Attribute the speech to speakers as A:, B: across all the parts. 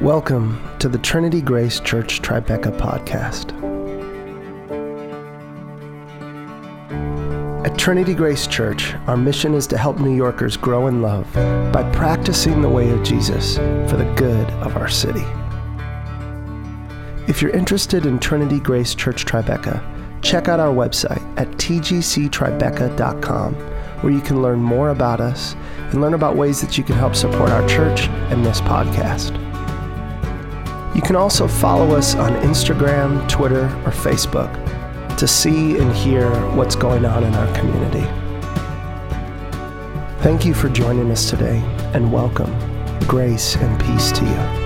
A: Welcome to the Trinity Grace Church Tribeca podcast. At Trinity Grace Church, our mission is to help New Yorkers grow in love by practicing the way of Jesus for the good of our city. If you're interested in Trinity Grace Church Tribeca, check out our website at tgctribeca.com where you can learn more about us and learn about ways that you can help support our church and this podcast. You can also follow us on Instagram, Twitter, or Facebook to see and hear what's going on in our community. Thank you for joining us today and welcome. Grace and peace to you.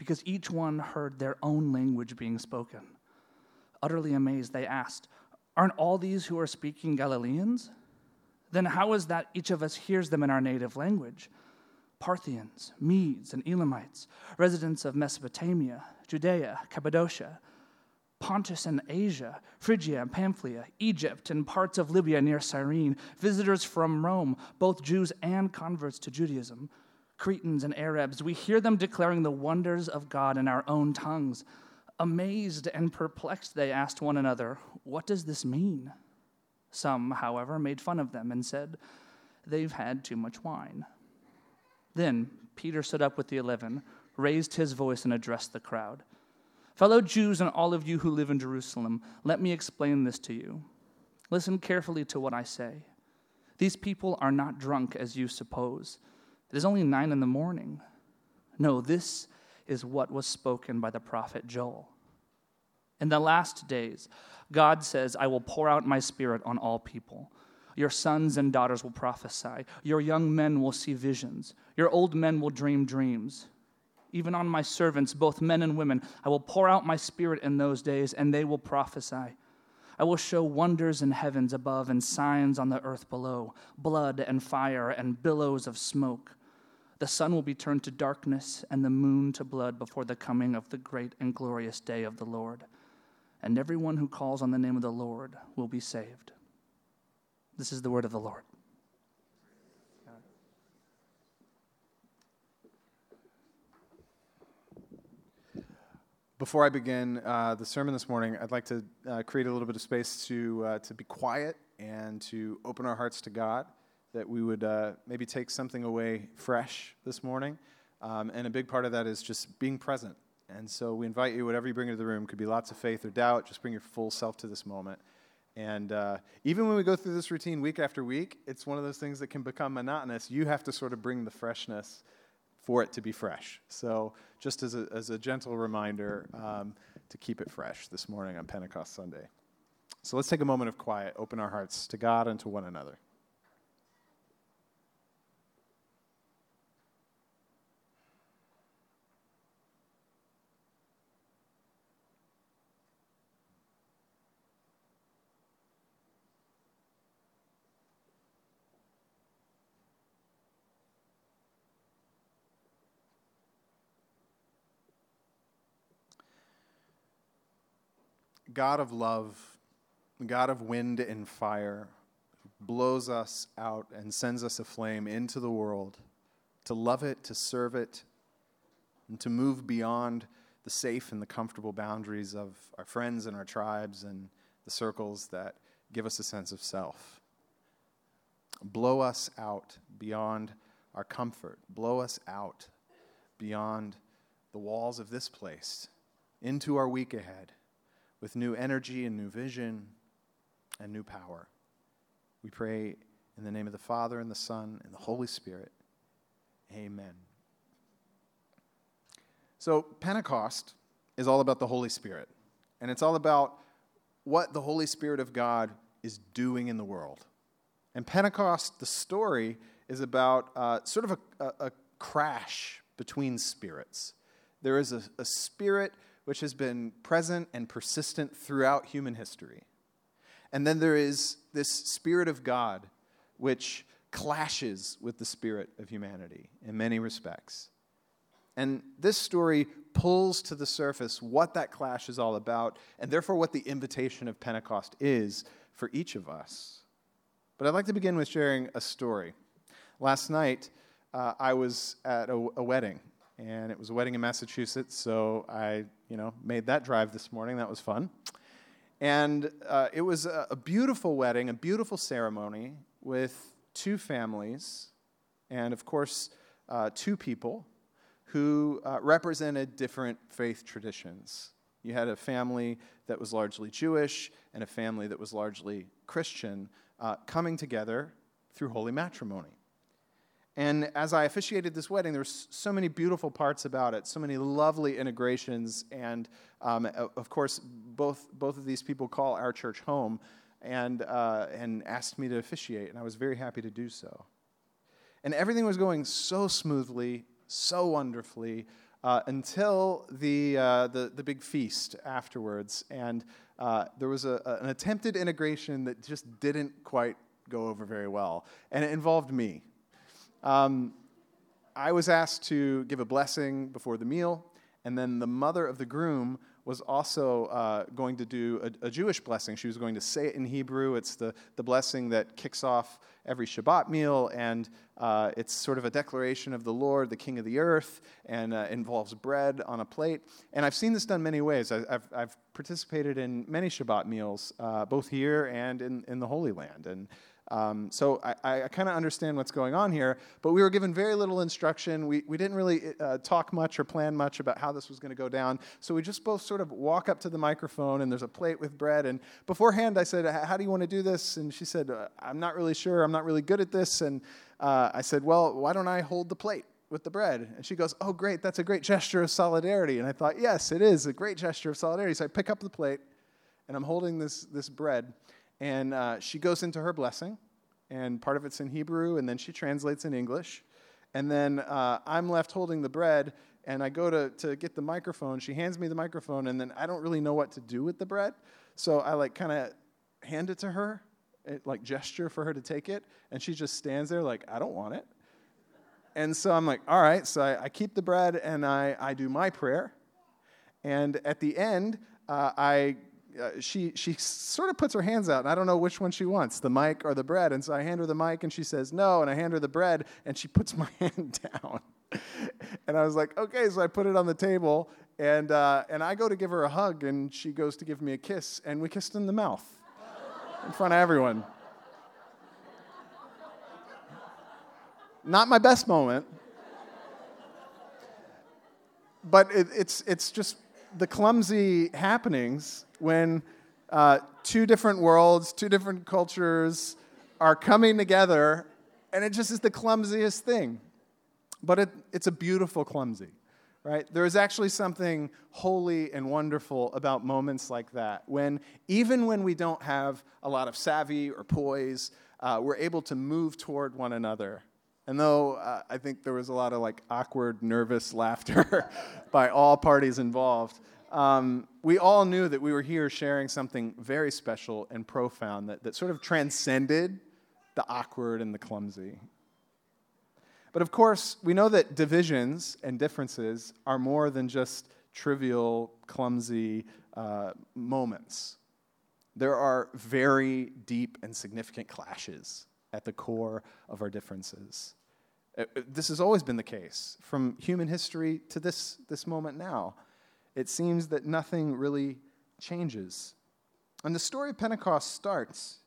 B: because each one heard their own language being spoken. Utterly amazed, they asked, Aren't all these who are speaking Galileans? Then how is that each of us hears them in our native language? Parthians, Medes, and Elamites, residents of Mesopotamia, Judea, Cappadocia, Pontus and Asia, Phrygia and Pamphylia, Egypt, and parts of Libya near Cyrene, visitors from Rome, both Jews and converts to Judaism Cretans and Arabs, we hear them declaring the wonders of God in our own tongues. Amazed and perplexed, they asked one another, What does this mean? Some, however, made fun of them and said, They've had too much wine. Then Peter stood up with the eleven, raised his voice, and addressed the crowd. Fellow Jews and all of you who live in Jerusalem, let me explain this to you. Listen carefully to what I say. These people are not drunk as you suppose. It is only nine in the morning. No, this is what was spoken by the prophet Joel. In the last days, God says, I will pour out my spirit on all people. Your sons and daughters will prophesy. Your young men will see visions. Your old men will dream dreams. Even on my servants, both men and women, I will pour out my spirit in those days, and they will prophesy. I will show wonders in heavens above and signs on the earth below blood and fire and billows of smoke. The sun will be turned to darkness and the moon to blood before the coming of the great and glorious day of the Lord. And everyone who calls on the name of the Lord will be saved. This is the word of the Lord.
C: Before I begin uh, the sermon this morning, I'd like to uh, create a little bit of space to, uh, to be quiet and to open our hearts to God that we would uh, maybe take something away fresh this morning. Um, and a big part of that is just being present. And so we invite you, whatever you bring into the room, could be lots of faith or doubt, just bring your full self to this moment. And uh, even when we go through this routine week after week, it's one of those things that can become monotonous. You have to sort of bring the freshness for it to be fresh. So, just as a, as a gentle reminder um, to keep it fresh this morning on Pentecost Sunday. So, let's take a moment of quiet, open our hearts to God and to one another. God of love, God of wind and fire, blows us out and sends us aflame into the world to love it, to serve it, and to move beyond the safe and the comfortable boundaries of our friends and our tribes and the circles that give us a sense of self. Blow us out beyond our comfort. Blow us out beyond the walls of this place into our week ahead with new energy and new vision and new power. We pray in the name of the Father, and the Son, and the Holy Spirit. Amen. So, Pentecost is all about the Holy Spirit. And it's all about what the Holy Spirit of God is doing in the world. And Pentecost, the story, is about uh, sort of a, a, a, crash between spirits. There is a, a spirit which has been present and persistent throughout human history. And then there is this Spirit of God which clashes with the spirit of humanity in many respects. And this story pulls to the surface what that clash is all about, and therefore what the invitation of Pentecost is for each of us. But I'd like to begin with sharing a story. Last night, uh, I was at a, a, wedding, and it was a wedding in Massachusetts, so I, you know, made that drive this morning. That was fun. And uh, it was a, a beautiful wedding, a beautiful ceremony with two families, and of course, uh, two people who uh, represented different faith traditions. You had a family that was largely Jewish and a family that was largely Christian uh, coming together through holy matrimony. And as I officiated this wedding, there were so many beautiful parts about it, so many lovely integrations. And um, of course, both, both of these people call our church home and, uh, and asked me to officiate, and I was very happy to do so. And everything was going so smoothly, so wonderfully, uh, until the, uh, the, the big feast afterwards. And uh, there was a, an attempted integration that just didn't quite go over very well, and it involved me. Um, I was asked to give a blessing before the meal, and then the mother of the groom was also uh, going to do a, a, Jewish blessing. She was going to say it in Hebrew. It's the, the blessing that kicks off every Shabbat meal, and uh, it's sort of a declaration of the Lord, the King of the earth, and uh, involves bread on a plate. And I've seen this done many ways. I, have I've participated in many Shabbat meals, uh, both here and in, in the Holy Land. And um, so I, I kind of understand what's going on here, but we were given very little instruction. We, we didn't really uh, talk much or plan much about how this was going to go down. So we just both sort of walk up to the microphone, and there's a plate with bread. And beforehand, I said, How do you want to do this? And she said, uh, I'm not really sure. I'm not really good at this. And uh, I said, Well, why don't I hold the plate? with the bread. And she goes, Oh, great, that's a great gesture of solidarity. And I thought, Yes, it is a great gesture of solidarity. So I pick up the plate and I'm holding this, this bread. And uh, she goes into her blessing, and part of it's in Hebrew, and then she translates in English. And then uh, I'm left holding the bread, and I go to, to get the microphone. She hands me the microphone, and then I don't really know what to do with the bread. So I like kind of hand it to her, it, like gesture for her to take it, and she just stands there like, I don't want it. And so I'm like, all right. So I, I keep the bread and I, I do my prayer. And at the end, uh, I uh, she, she sort of puts her hands out, and I don't know which one she wants, the mic or the bread. And so I hand her the mic, and she says no, and I hand her the bread, and she puts my hand down. and I was like, okay, so I put it on the table, and, uh, and I go to give her a hug, and she goes to give me a kiss, and we kissed in the mouth in front of everyone. Not my best moment, but it, it's, it's just the clumsy happenings when uh, two different worlds, two different cultures are coming together, and it just is the clumsiest thing. But it, it's a beautiful clumsy, right? There is actually something holy and wonderful about moments like that, when even when we don't have a lot of savvy or poise, uh, we're able to move toward one another. And though uh, I think there was a lot of like awkward, nervous laughter by all parties involved, um, we all knew that we were here sharing something very special and profound that, that sort of transcended the awkward and the clumsy. But of course, we know that divisions and differences are more than just trivial, clumsy uh, moments. There are very deep and significant clashes at the core of our differences. Uh, this has always been the case from human history to this, this moment now it seems that nothing really changes. And the story of Pentecost starts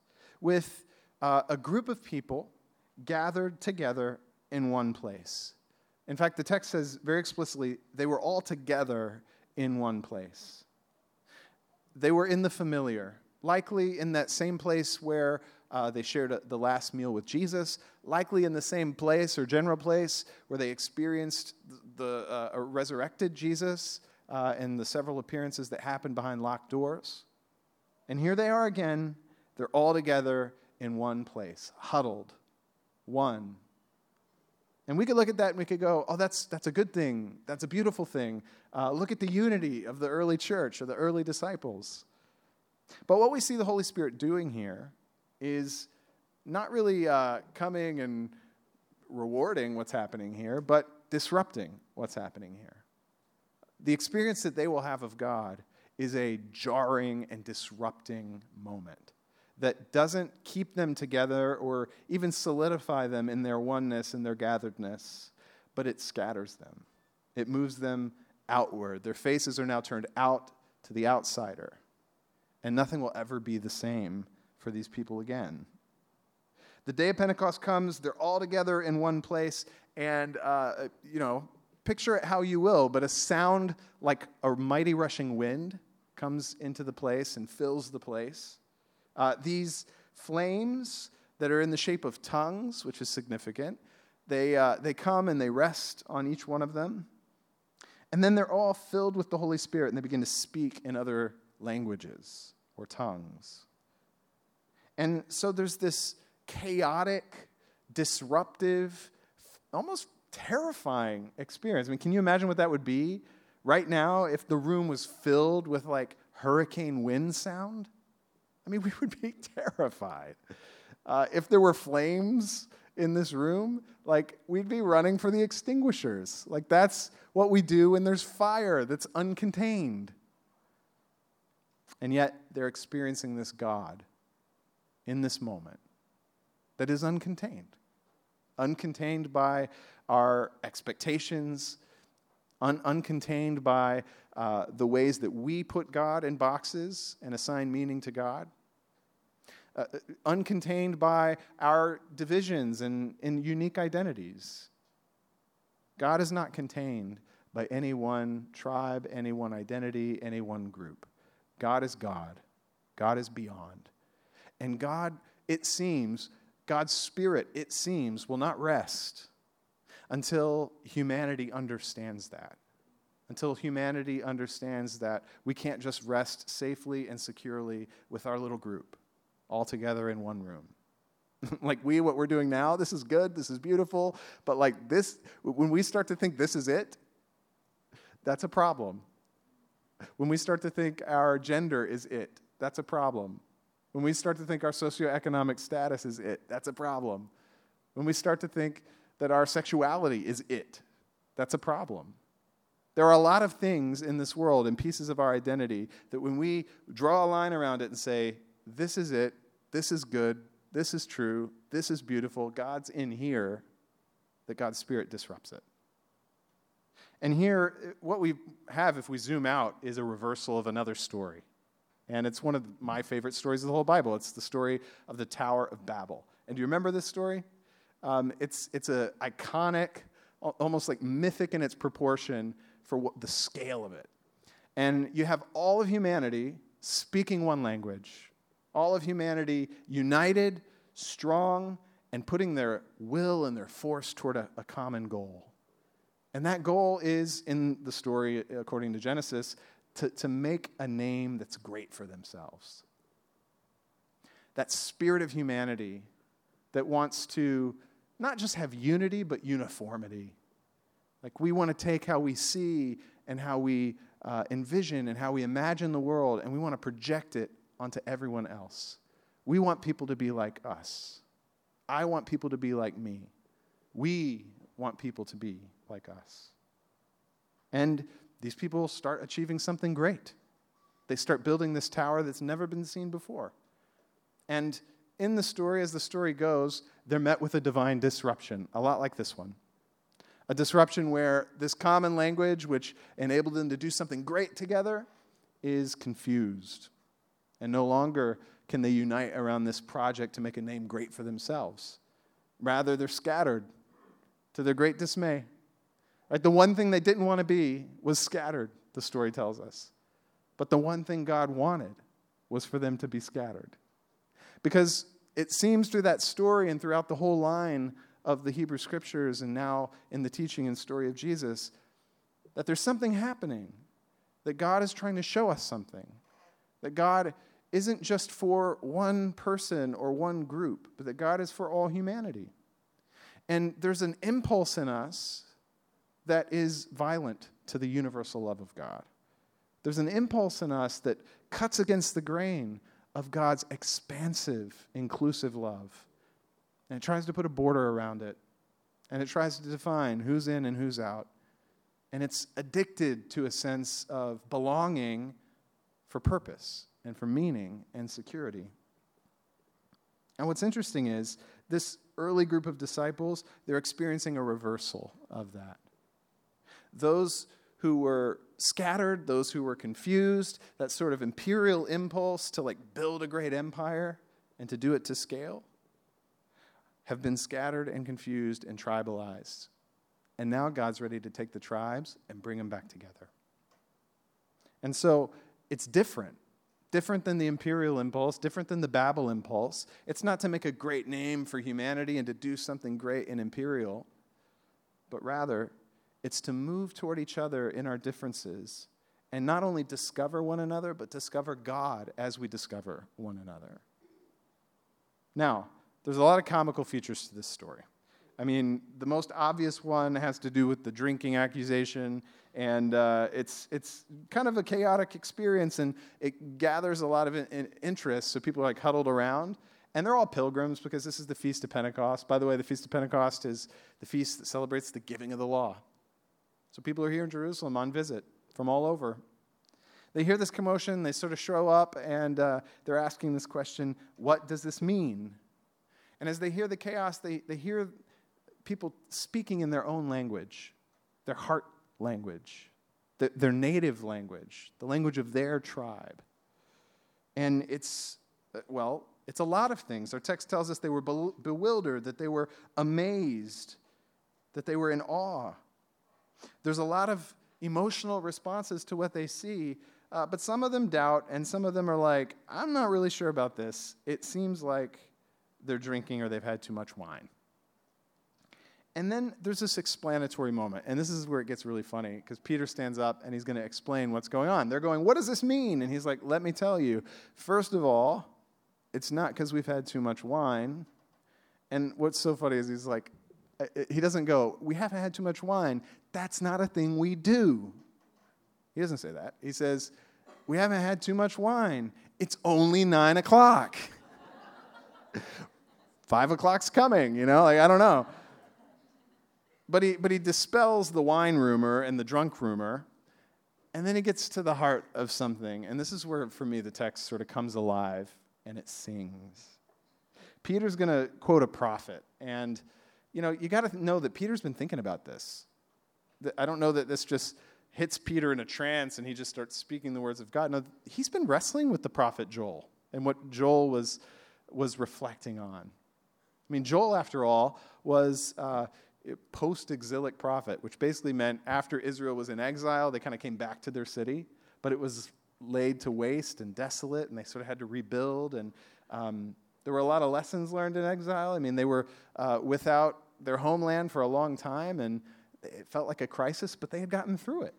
C: with uh, a group of people gathered together in one place. In fact, the text says very explicitly they were all together in one place. They were in the familiar, likely in that same place where uh, they shared a, the last meal with Jesus, likely in the same place or general place where they experienced the uh, resurrected Jesus uh, and the several appearances that happened behind locked doors. And here they are again. They're all together in one place, huddled, one. And we could look at that and we could go, oh, that's, that's a good thing. That's a beautiful thing. Uh, look at the unity of the early church or the early disciples. But what we see the Holy Spirit doing here is not really uh, coming and rewarding what's happening here, but disrupting what's happening here. The experience that they will have of God is a jarring and disrupting moment that doesn't keep them together or even solidify them in their oneness and their gatheredness, but it scatters them. It moves them outward. Their faces are now turned out to the outsider, and nothing will ever be the same for these people again. The day of Pentecost comes, they're all together in one place, and, uh, you know, picture it how you will, but a sound like a mighty rushing wind comes into the place and fills the place. Uh, these flames that are in the shape of tongues, which is significant, they, uh, they come and they rest on each one of them. And then they're all filled with the Holy Spirit and they begin to speak in other languages or tongues. And so there's this chaotic, disruptive, almost terrifying experience. I mean, can you imagine what that would be right now if the room was filled with like hurricane wind sound? I mean, we would be terrified. Uh, if there were flames in this room, like we'd be running for the extinguishers. Like that's what we do when there's fire that's uncontained. And yet they're experiencing this God in this moment that is uncontained. Uncontained by our expectations, un- uncontained by uh, the ways that we put God in boxes and assign meaning to God, uh, uh, uncontained by our divisions and, and unique identities. God is not contained by any one tribe, any one identity, any one group. God is God. God is beyond. And God, it seems, God's Spirit, it seems, will not rest until humanity understands that. Until humanity understands that we can't just rest safely and securely with our little group all together in one room. like we, what we're doing now, this is good, this is beautiful, but like this, when we start to think this is it, that's a problem. When we start to think our gender is it, that's a problem. When we start to think our socioeconomic status is it, that's a problem. When we start to think that our sexuality is it. That's a problem. There are a lot of things in this world and pieces of our identity that when we draw a line around it and say, this is it, this is good, this is true, this is beautiful, God's in here, that God's Spirit disrupts it. And here, what we have, if we zoom out, is a reversal of another story. And it's one of my favorite stories of the whole Bible. It's the story of the Tower of Babel. And do you remember this story? Um, it's it's an iconic, almost like mythic in its proportion for what, the scale of it. And you have all of humanity speaking one language, all of humanity united, strong, and putting their will and their force toward a, a common goal. And that goal is, in the story according to Genesis, to, to make a name that's great for themselves. That spirit of humanity that wants to not just have unity, but uniformity. Like we want to take how we see and how we uh, envision and how we imagine the world, and we want to project it onto everyone else. We want people to be like us. I want people to be like me. We want people to be like us. And these people start achieving something great. They start building this tower that's never been seen before. And in the story, as the story goes, they're met with a divine disruption, a lot like this one. A disruption where this common language, which enabled them to do something great together, is confused. And no longer can they unite around this project to make a name great for themselves. Rather, they're scattered to their great dismay. Right? The one thing they didn't want to be was scattered, the story tells us. But the one thing God wanted was for them to be scattered. Because it seems through that story and throughout the whole line of the Hebrew scriptures and now in the teaching and story of Jesus that there's something happening. that God is trying to show us something. That God isn't just for one person or one group, but that God is for all humanity. And there's an impulse in us that is violent to the universal love of God. There's an impulse in us that cuts against the grain of God's expansive, inclusive love. And it tries to put a border around it. And it tries to define who's in and who's out. And it's addicted to a sense of belonging for purpose and for meaning and security. And what's interesting is this early group of disciples, they're experiencing a reversal of that. Those who were scattered, those who were confused, that sort of imperial impulse to like build a great empire and to do it to scale, have been scattered and confused and tribalized. And now God's ready to take the tribes and bring them back together. And so it's different. Different than the imperial impulse, different than the Babel impulse. It's not to make a great name for humanity and to do something great and imperial, but rather it's to move toward each other in our differences and not only discover one another, but discover God as we discover one another. Now, there's a lot of comical features to this story. I mean, the most obvious one has to do with the drinking accusation, and uh, it's, it's kind of a chaotic experience, and it gathers a lot of in- interest, so people are like huddled around. And they're all pilgrims because this is the Feast of Pentecost. By the way, the Feast of Pentecost is the feast that celebrates the giving of the law. So people are here in Jerusalem on visit from all over. They hear this commotion, they sort of show up, and uh, they're asking this question what does this mean? And as they hear the chaos, they, they hear people speaking in their own language, their heart language, the, their native language, the language of their tribe. And it's, uh, well, it's a lot of things. Our text tells us they were bewildered, that they were amazed, that they were in awe. There's a lot of emotional responses to what they see, uh, but some of them doubt, and some of them are like, I'm not really sure about this. It seems like they're drinking or they've had too much wine. And then there's this explanatory moment, and this is where it gets really funny because Peter stands up and he's going to explain what's going on. They're going, What does this mean? And he's like, Let me tell you. First of all, it's not because we've had too much wine. And what's so funny is he's like, uh, uh, he doesn't go, We haven't had too much wine. That's not a thing we do. He doesn't say that. He says, We haven't had too much wine. It's only nine o'clock. Five o'clock's coming, you know? Like, I don't know. But he, but he dispels the wine rumor and the drunk rumor. And then he gets to the heart of something. And this is where, for me, the text sort of comes alive and it sings. Peter's going to quote a prophet. And, you know, you got to know that Peter's been thinking about this. I don't know that this just hits Peter in a trance and he just starts speaking the words of God. No, he's been wrestling with the prophet Joel and what Joel was, was reflecting on. I mean, Joel, after all, was uh, post exilic prophet, which basically meant after Israel was in exile, they kind of came back to their city, but it was laid to waste and desolate, and they sort of had to rebuild. And um, there were a lot of lessons learned in exile. I mean, they were uh, without their homeland for a long time, and it felt like a crisis, but they had gotten through it.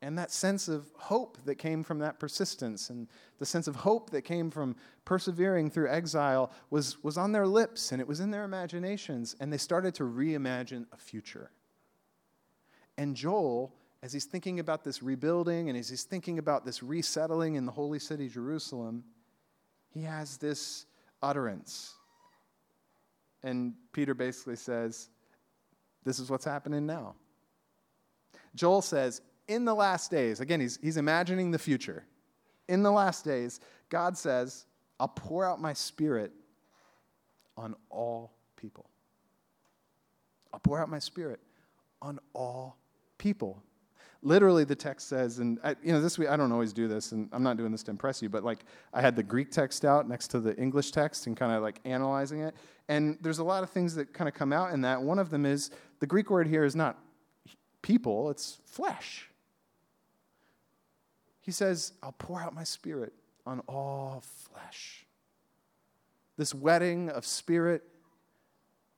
C: And that sense of hope that came from that persistence and the sense of hope that came from persevering through exile was, was on their lips and it was in their imaginations. And they started to reimagine a future. And Joel, as he's thinking about this rebuilding and as he's thinking about this resettling in the holy city, Jerusalem, he has this utterance. And Peter basically says, This is what's happening now. Joel says, in the last days, again, he's, he's imagining the future. In the last days, God says, I'll pour out my spirit on all people. I'll pour out my spirit on all people. Literally, the text says, and I, you know, this week I don't always do this, and I'm not doing this to impress you, but like I had the Greek text out next to the English text and kind of like analyzing it, and there's a lot of things that kind of come out in that. One of them is the Greek word here is not people; it's flesh. He says, I'll pour out my spirit on all flesh. This wedding of spirit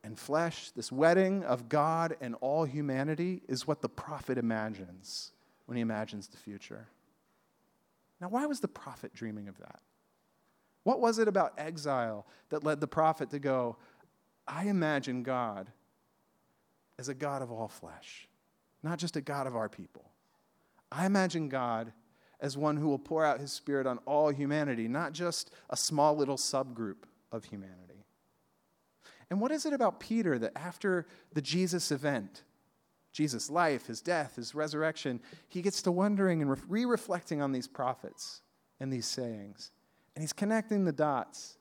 C: and flesh, this wedding of God and all humanity, is what the prophet imagines when he imagines the future. Now, why was the prophet dreaming of that? What was it about exile that led the prophet to go, I imagine God as a God of all flesh, not just a God of our people. I imagine God as one who will pour out his spirit on all humanity, not just a small little subgroup of humanity. And what is it about Peter that after the Jesus event, Jesus' life, his death, his resurrection, he gets to wondering and re reflecting on these prophets and these sayings? And he's connecting the dots.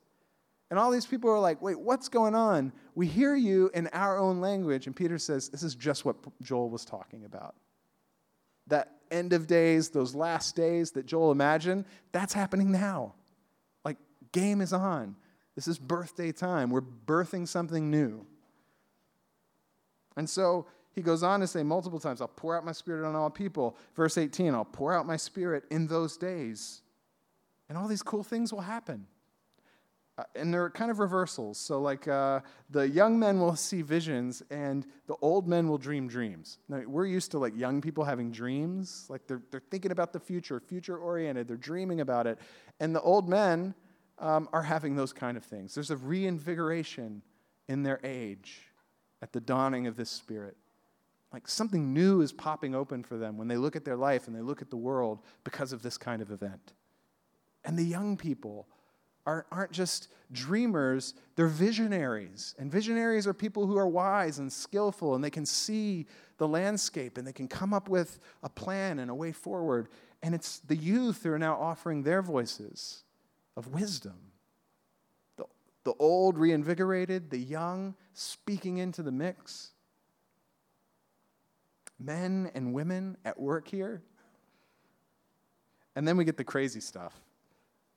C: And all these people are like, wait, what's going on? We hear you in our own language. And Peter says, this is just what Joel was talking about. That end of days, those last days that Joel imagined, that's happening now. Like, game is on. This is birthday time. We're birthing something new. And so he goes on to say multiple times, I'll pour out my spirit on all people. Verse 18, I'll pour out my spirit in those days. And all these cool things will happen. Uh, and they're kind of reversals. So, like, uh, the young men will see visions, and the old men will dream dreams. Now, we're used to like young people having dreams, like they're they're thinking about the future, future oriented. They're dreaming about it, and the old men um, are having those kind of things. There's a reinvigoration in their age at the dawning of this spirit. Like something new is popping open for them when they look at their life and they look at the world because of this kind of event. And the young people are, aren't just dreamers, they're visionaries. And visionaries are people who are wise and skillful and they can see the landscape and they can come up with a plan and a way forward. And it's the youth who are now offering their voices of wisdom. The, the old reinvigorated, the young speaking into the mix. Men and women at work here. And then we get the crazy stuff.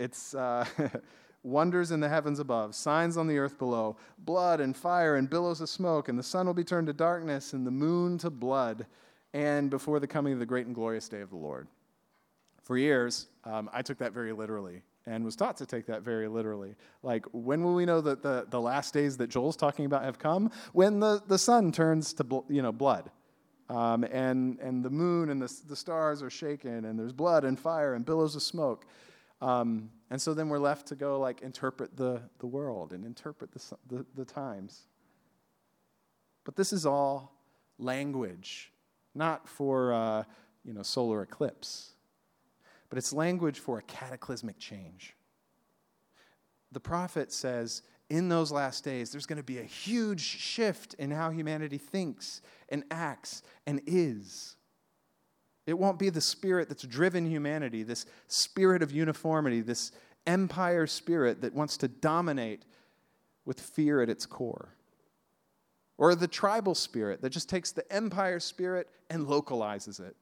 C: It's uh, wonders in the heavens above, signs on the earth below, blood and fire and billows of smoke, and the sun will be turned to darkness and the moon to blood, and before the coming of the great and glorious day of the Lord. For years, um, I took that very literally and was taught to take that very literally. Like, when will we know that the, the last days that Joel's talking about have come? When the, the sun turns to bl- you know, blood. Um, and, and the moon and the, the stars are shaken, and there's blood and fire and billows of smoke. Um, and so then we're left to go like interpret the, the world and interpret the, the, the times. But this is all language, not for uh, you know, solar eclipse, but it's language for a cataclysmic change. The prophet says, in those last days, there's going to be a huge shift in how humanity thinks and acts and is. It won't be the spirit that's driven humanity, this spirit of uniformity, this empire spirit that wants to dominate with fear at its core. Or the tribal spirit that just takes the empire spirit and localizes it.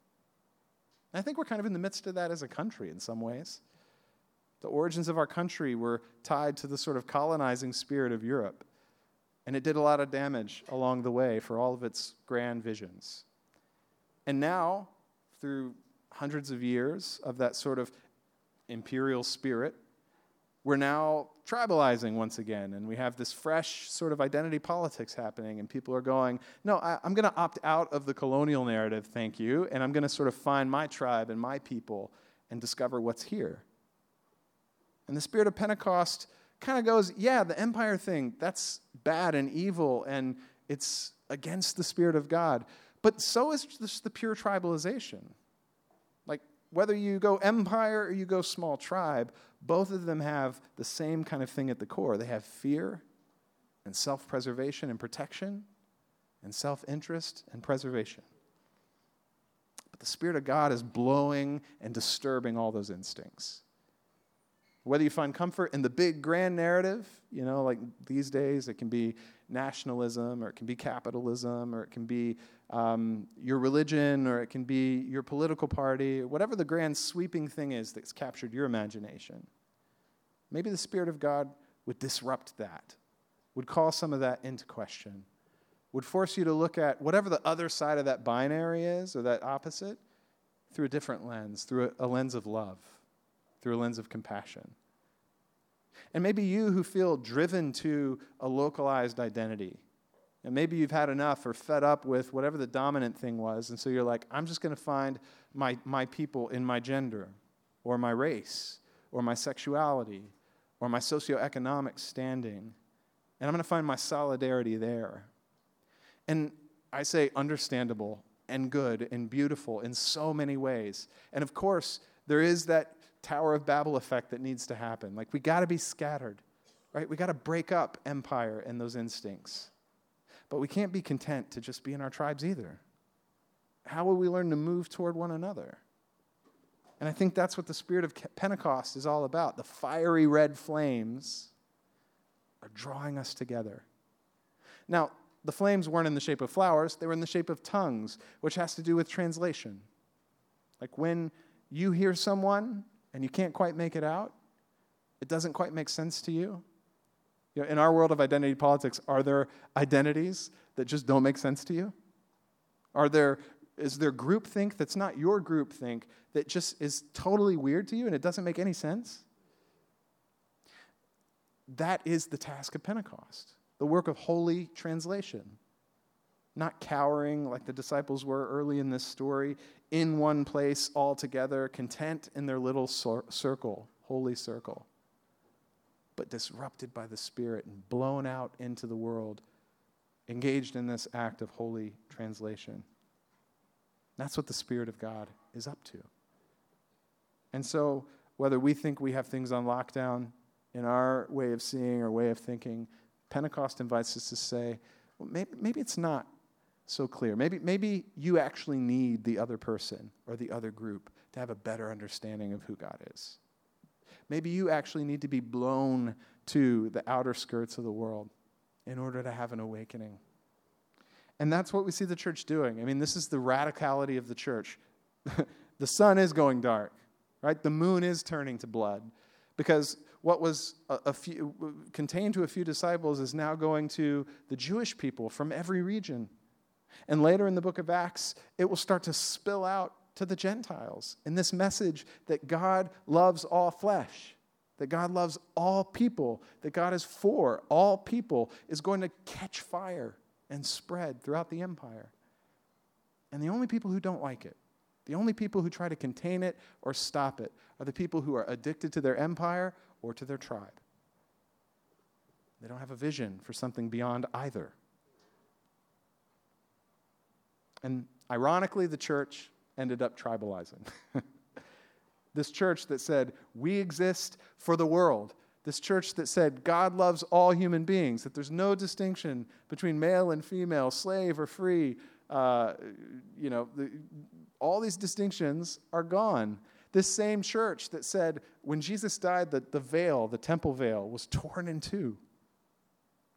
C: I think we're kind of in the midst of that as a country in some ways. The origins of our country were tied to the sort of colonizing spirit of Europe. And it did a lot of damage along the way for all of its grand visions. And now, through hundreds of years of that sort of imperial spirit, we're now tribalizing once again, and we have this fresh sort of identity politics happening, and people are going, No, I, am going to opt out of the colonial narrative, thank you, and I'm going to sort of find my tribe and my people and discover what's here. And the spirit of Pentecost kind of goes, Yeah, the empire thing, that's bad and evil, and it's against the spirit of God. But so is the pure tribalization. Whether you go empire or you go small tribe, both of them have the same kind of thing at the core. They have fear and self preservation and protection and self interest and preservation. But the Spirit of God is blowing and disturbing all those instincts. Whether you find comfort in the big grand narrative, you know, like these days, it can be nationalism or it can be capitalism or it can be um, your religion or it can be your political party, whatever the grand sweeping thing is that's captured your imagination. Maybe the Spirit of God would disrupt that, would call some of that into question, would force you to look at whatever the other side of that binary is or that opposite through a different lens, through a, a lens of love, through a lens of compassion. And maybe you who feel driven to a localized identity, and maybe you've had enough or fed up with whatever the dominant thing was, and so you're like, I'm just going to find my, my people in my gender, or my race or my sexuality or my socioeconomic standing. And I'm going to find my solidarity there. And I say understandable and good and beautiful in so many ways. And of course, there is that Tower of Babel effect that needs to happen. Like, we got to be scattered, right? We got to break up empire and those instincts. But we can't be content to just be in our tribes either. How will we learn to move toward one another? And I think that's what the spirit of Pentecost is all about. The fiery red flames are drawing us together. Now, the flames weren't in the shape of flowers, they were in the shape of tongues, which has to do with translation. Like when you hear someone and you can't quite make it out, it doesn't quite make sense to you. you know, in our world of identity politics, are there identities that just don't make sense to you? Are there is there groupthink that's not your groupthink that just is totally weird to you and it doesn't make any sense? That is the task of Pentecost, the work of holy translation. Not cowering like the disciples were early in this story, in one place all together, content in their little circle, holy circle, but disrupted by the Spirit and blown out into the world, engaged in this act of holy translation. That's what the Spirit of God is up to. And so, whether we think we have things on lockdown in our way of seeing or way of thinking, Pentecost invites us to say, well, maybe, maybe it's not so clear. Maybe, maybe you actually need the other person or the other group to have a better understanding of who God is. Maybe you actually need to be blown to the outer skirts of the world in order to have an awakening. And that's what we see the church doing. I mean, this is the radicality of the church. the sun is going dark, right? The moon is turning to blood because what was a, a few, contained to a few disciples is now going to the Jewish people from every region. And later in the book of Acts, it will start to spill out to the Gentiles in this message that God loves all flesh, that God loves all people, that God is for all people, is going to catch fire and spread throughout the empire. And the only people who don't like it, the only people who try to contain it or stop it, are the people who are addicted to their empire or to their tribe. They don't have a vision for something beyond either. And ironically, the church ended up tribalizing. this church that said, We exist for the world, this church that said God loves all human beings, that there's no distinction between male and female, slave or free. Uh, you know, the, all these distinctions are gone. This same church that said when Jesus died, that the veil, the temple veil, was torn in two.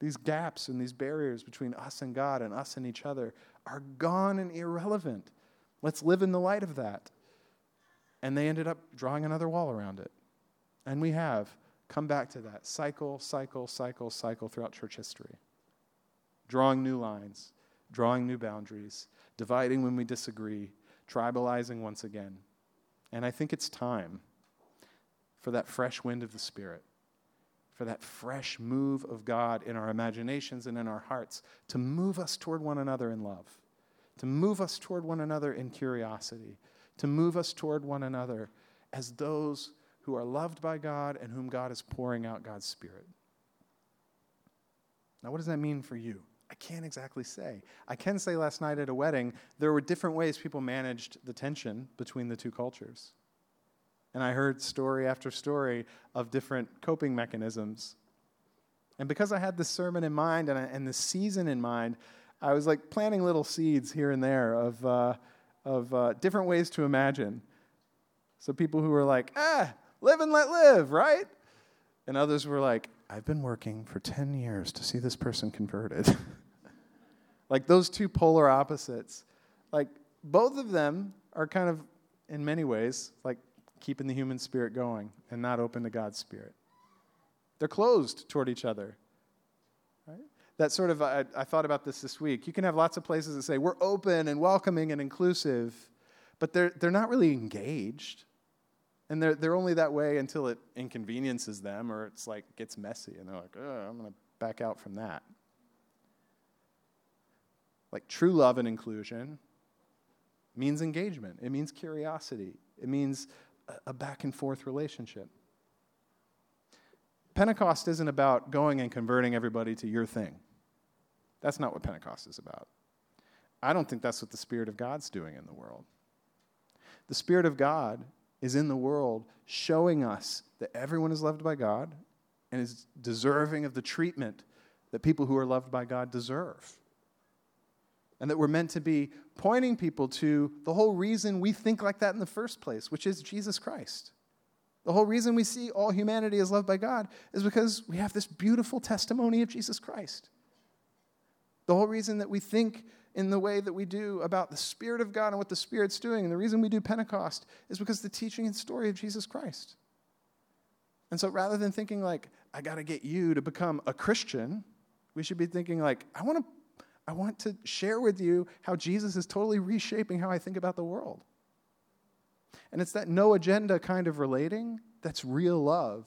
C: These gaps and these barriers between us and God and us and each other are gone and irrelevant. Let's live in the light of that. And they ended up drawing another wall around it. And we have come back to that cycle, cycle, cycle, cycle throughout church history. Drawing new lines, drawing new boundaries, dividing when we disagree, tribalizing once again. And I think it's time for that fresh wind of the Spirit, for that fresh move of God in our imaginations and in our hearts to move us toward one another in love, to move us toward one another in curiosity, to move us toward one another as those who are loved by God and whom God is pouring out God's Spirit. Now, what does that mean for you? I can't exactly say. I can say last night at a wedding, there were different ways people managed the tension between the two cultures. And I heard story after story of different coping mechanisms. And because I had this sermon in mind and, I, and this season in mind, I was like planting little seeds here and there of, uh, of uh, different ways to imagine. So people who were like, ah, live and let live, right? And others were like, I've been working for 10 years to see this person converted. like those two polar opposites. Like both of them are kind of, in many ways, like keeping the human spirit going and not open to God's spirit. They're closed toward each other. Right? That sort of, I, I thought about this this week. You can have lots of places that say, we're open and welcoming and inclusive, but they're, they're not really engaged. And they're, they're only that way until it inconveniences them or it's like gets messy and they're like, oh, I'm going to back out from that. Like true love and inclusion means engagement, it means curiosity, it means a back and forth relationship. Pentecost isn't about going and converting everybody to your thing. That's not what Pentecost is about. I don't think that's what the Spirit of God's doing in the world. The Spirit of God is in the world showing us that everyone is loved by God and is deserving of the treatment that people who are loved by God deserve. And that we're meant to be pointing people to the whole reason we think like that in the first place, which is Jesus Christ. The whole reason we see all humanity as loved by God is because we have this beautiful testimony of Jesus Christ. The whole reason that we think in the way that we do about the Spirit of God and what the Spirit's doing, and the reason we do Pentecost is because the teaching and story of Jesus Christ. And so rather than thinking like, I got to get you to become a Christian, we should be thinking like, I want to I want to share with you how Jesus is totally reshaping how I think about the world. And it's that no agenda kind of relating that's real love.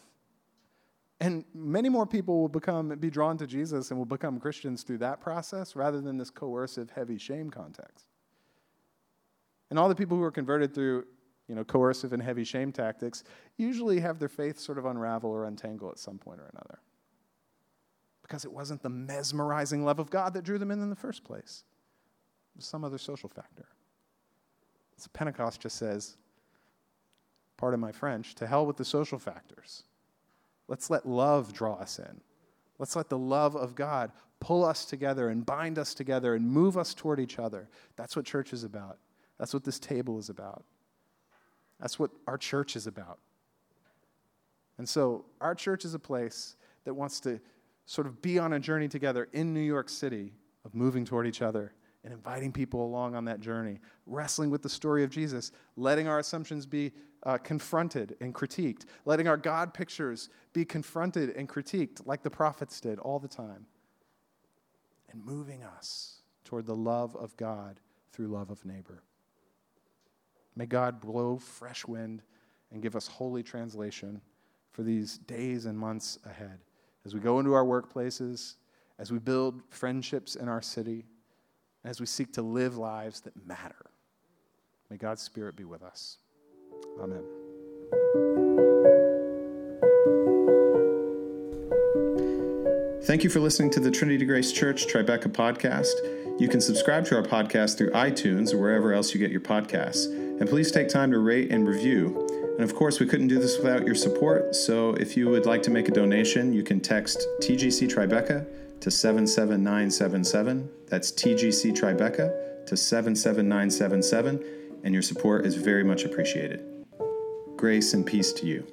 C: And many more people will become be drawn to Jesus and will become Christians through that process rather than this coercive heavy shame context. And all the people who are converted through, you know, coercive and heavy shame tactics usually have their faith sort of unravel or untangle at some point or another. Because it wasn't the mesmerizing love of God that drew them in in the first place. It was some other social factor. So Pentecost just says, pardon my French, to hell with the social factors. Let's let love draw us in. Let's let the love of God pull us together and bind us together and move us toward each other. That's what church is about. That's what this table is about. That's what our church is about. And so, our church is a place that wants to sort of be on a journey together in New York City of moving toward each other and inviting people along on that journey, wrestling with the story of Jesus, letting our assumptions be uh, confronted and critiqued, letting our God pictures be confronted and critiqued like the prophets did all the time, and moving us toward the love of God through love of neighbor. May God blow fresh wind and give us holy translation for these days and months ahead as we go into our workplaces, as we build friendships in our city, as we seek to live lives that matter. May God's Spirit be with us. Amen.
D: Thank you for listening to the Trinity Grace Church Tribeca podcast. You can subscribe to our podcast through iTunes or wherever else you get your podcasts. And please take time to rate and review. And of course, we couldn't do this without your support. So if you would like to make a donation, you can text TGC Tribeca to 77977. That's TGC Tribeca to 77977. And your support is very much appreciated. Grace and peace to you.